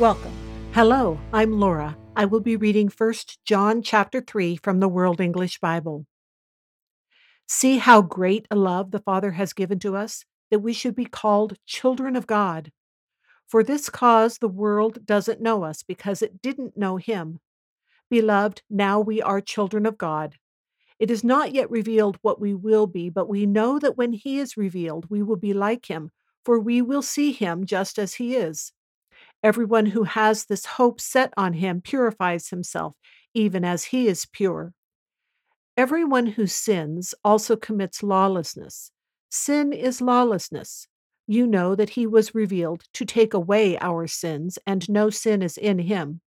Welcome. Hello, I'm Laura. I will be reading 1 John chapter 3 from the World English Bible. See how great a love the Father has given to us, that we should be called children of God. For this cause the world doesn't know us, because it didn't know Him. Beloved, now we are children of God. It is not yet revealed what we will be, but we know that when He is revealed, we will be like Him, for we will see Him just as He is. Everyone who has this hope set on him purifies himself, even as he is pure. Everyone who sins also commits lawlessness. Sin is lawlessness. You know that he was revealed to take away our sins, and no sin is in him.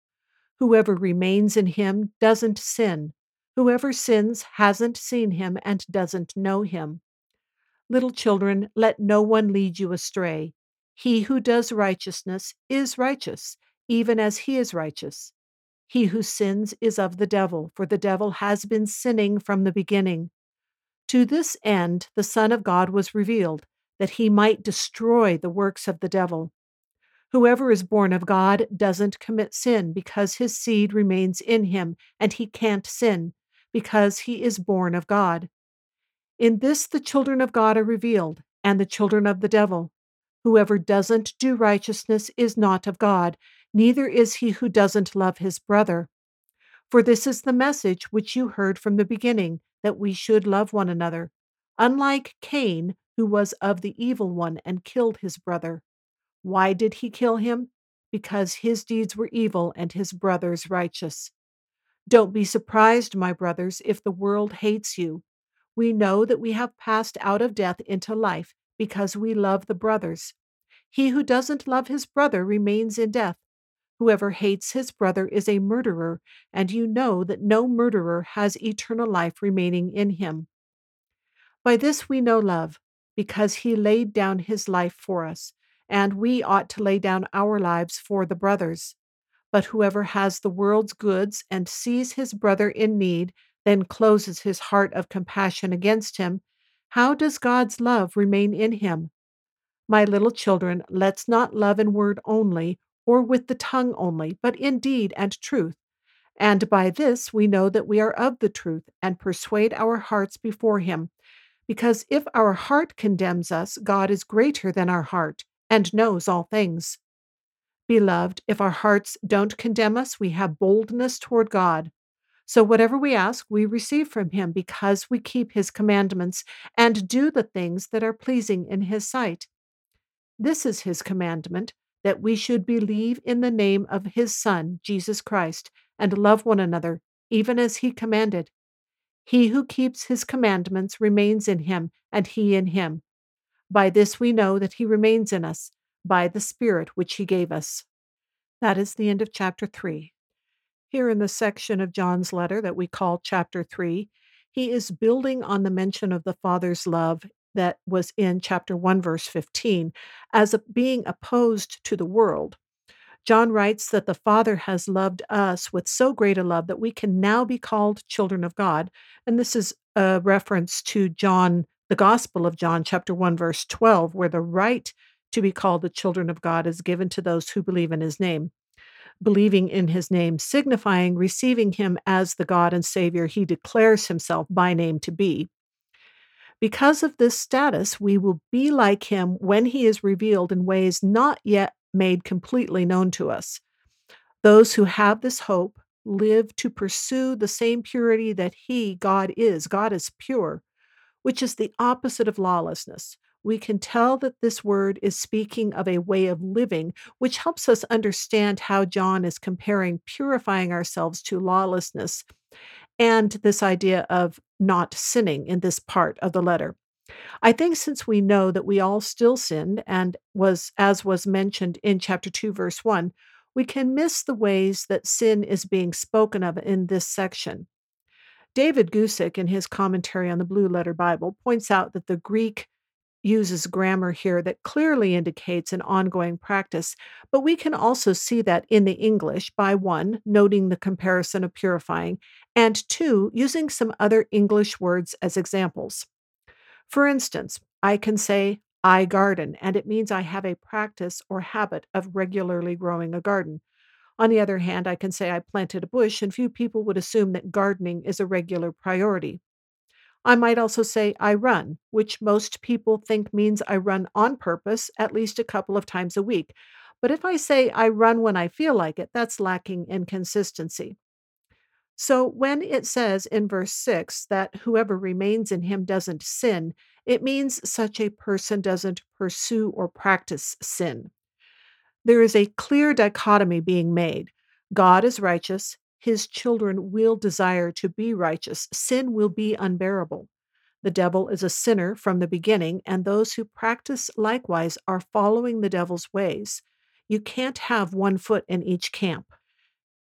Whoever remains in him doesn't sin. Whoever sins hasn't seen him and doesn't know him. Little children, let no one lead you astray. He who does righteousness is righteous, even as he is righteous. He who sins is of the devil, for the devil has been sinning from the beginning. To this end the Son of God was revealed, that he might destroy the works of the devil. Whoever is born of God doesn't commit sin because his seed remains in him, and he can't sin because he is born of God. In this the children of God are revealed, and the children of the devil. Whoever doesn't do righteousness is not of God, neither is he who doesn't love his brother. For this is the message which you heard from the beginning, that we should love one another, unlike Cain, who was of the evil one and killed his brother. Why did he kill him? Because his deeds were evil and his brother's righteous. Don't be surprised, my brothers, if the world hates you. We know that we have passed out of death into life because we love the brothers. He who doesn't love his brother remains in death. Whoever hates his brother is a murderer, and you know that no murderer has eternal life remaining in him. By this we know love, because he laid down his life for us, and we ought to lay down our lives for the brothers. But whoever has the world's goods and sees his brother in need, then closes his heart of compassion against him, how does God's love remain in him? My little children, let's not love in word only, or with the tongue only, but in deed and truth. And by this we know that we are of the truth, and persuade our hearts before Him. Because if our heart condemns us, God is greater than our heart, and knows all things. Beloved, if our hearts don't condemn us, we have boldness toward God. So whatever we ask, we receive from him because we keep his commandments and do the things that are pleasing in his sight. This is his commandment that we should believe in the name of his Son, Jesus Christ, and love one another, even as he commanded. He who keeps his commandments remains in him, and he in him. By this we know that he remains in us, by the Spirit which he gave us. That is the end of chapter 3. Here in the section of John's letter that we call chapter 3, he is building on the mention of the Father's love that was in chapter 1, verse 15, as a, being opposed to the world. John writes that the Father has loved us with so great a love that we can now be called children of God. And this is a reference to John, the Gospel of John, chapter 1, verse 12, where the right to be called the children of God is given to those who believe in his name believing in his name, signifying receiving him as the God and Savior he declares himself by name to be. Because of this status, we will be like him when he is revealed in ways not yet made completely known to us. Those who have this hope live to pursue the same purity that he, God, is. God is pure, which is the opposite of lawlessness we can tell that this word is speaking of a way of living, which helps us understand how John is comparing purifying ourselves to lawlessness and this idea of not sinning in this part of the letter. I think since we know that we all still sinned and was as was mentioned in chapter 2 verse 1, we can miss the ways that sin is being spoken of in this section. David Guzik, in his commentary on the Blue Letter Bible, points out that the Greek uses grammar here that clearly indicates an ongoing practice, but we can also see that in the English by one, noting the comparison of purifying, and two, using some other English words as examples. For instance, I can say, I garden, and it means I have a practice or habit of regularly growing a garden. On the other hand, I can say I planted a bush, and few people would assume that gardening is a regular priority. I might also say I run, which most people think means I run on purpose at least a couple of times a week. But if I say I run when I feel like it, that's lacking in consistency. So when it says in verse 6 that whoever remains in him doesn't sin, it means such a person doesn't pursue or practice sin. There is a clear dichotomy being made. God is righteous, his children will desire to be righteous. Sin will be unbearable. The devil is a sinner from the beginning, and those who practice likewise are following the devil's ways. You can't have one foot in each camp.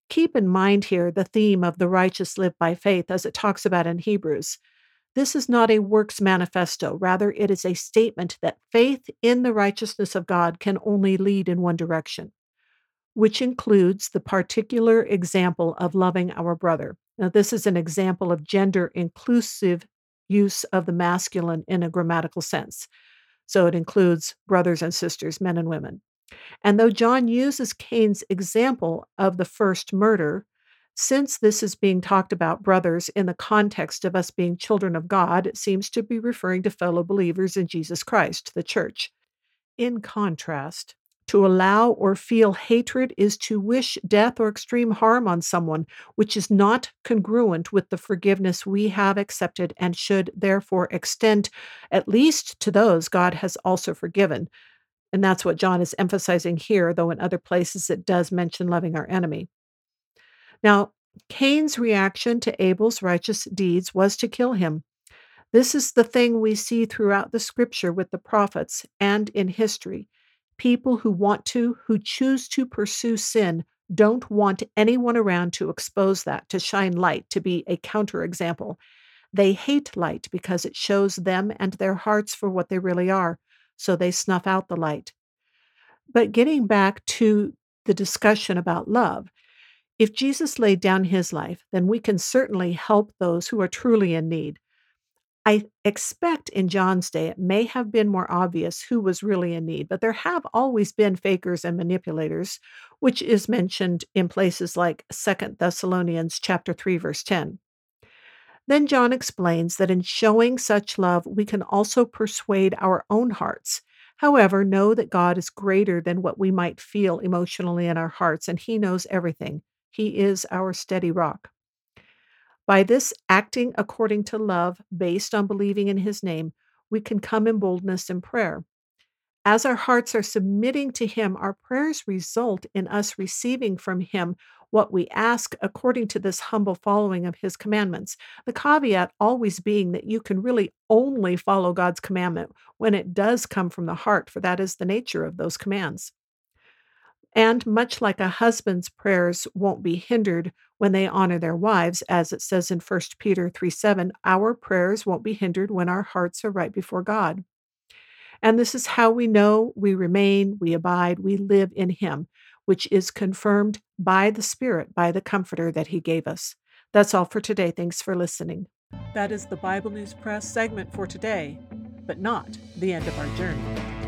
Keep in mind here the theme of the righteous live by faith as it talks about in Hebrews. This is not a works manifesto. Rather, it is a statement that faith in the righteousness of God can only lead in one direction which includes the particular example of loving our brother. Now, this is an example of gender inclusive use of the masculine in a grammatical sense. So it includes brothers and sisters, men and women. And though John uses Cain's example of the first murder, since this is being talked about brothers in the context of us being children of God, it seems to be referring to fellow believers in Jesus Christ, the church. In contrast, to allow or feel hatred is to wish death or extreme harm on someone, which is not congruent with the forgiveness we have accepted and should therefore extend at least to those God has also forgiven. And that's what John is emphasizing here, though in other places it does mention loving our enemy. Now, Cain's reaction to Abel's righteous deeds was to kill him. This is the thing we see throughout the scripture with the prophets and in history. People who want to, who choose to pursue sin, don't want anyone around to expose that, to shine light, to be a counterexample. They hate light because it shows them and their hearts for what they really are, so they snuff out the light. But getting back to the discussion about love, if Jesus laid down his life, then we can certainly help those who are truly in need. I expect in John's day it may have been more obvious who was really in need, but there have always been fakers and manipulators, which is mentioned in places like Second Thessalonians chapter 3 verse 10. Then John explains that in showing such love, we can also persuade our own hearts. However, know that God is greater than what we might feel emotionally in our hearts, and He knows everything. He is our steady rock. By this acting according to love, based on believing in his name, we can come in boldness in prayer. As our hearts are submitting to him, our prayers result in us receiving from him what we ask according to this humble following of his commandments. The caveat always being that you can really only follow God's commandment when it does come from the heart, for that is the nature of those commands. And much like a husband's prayers won't be hindered when they honor their wives, as it says in 1 Peter 3 7, our prayers won't be hindered when our hearts are right before God. And this is how we know we remain, we abide, we live in Him, which is confirmed by the Spirit, by the Comforter that He gave us. That's all for today. Thanks for listening. That is the Bible News Press segment for today, but not the end of our journey.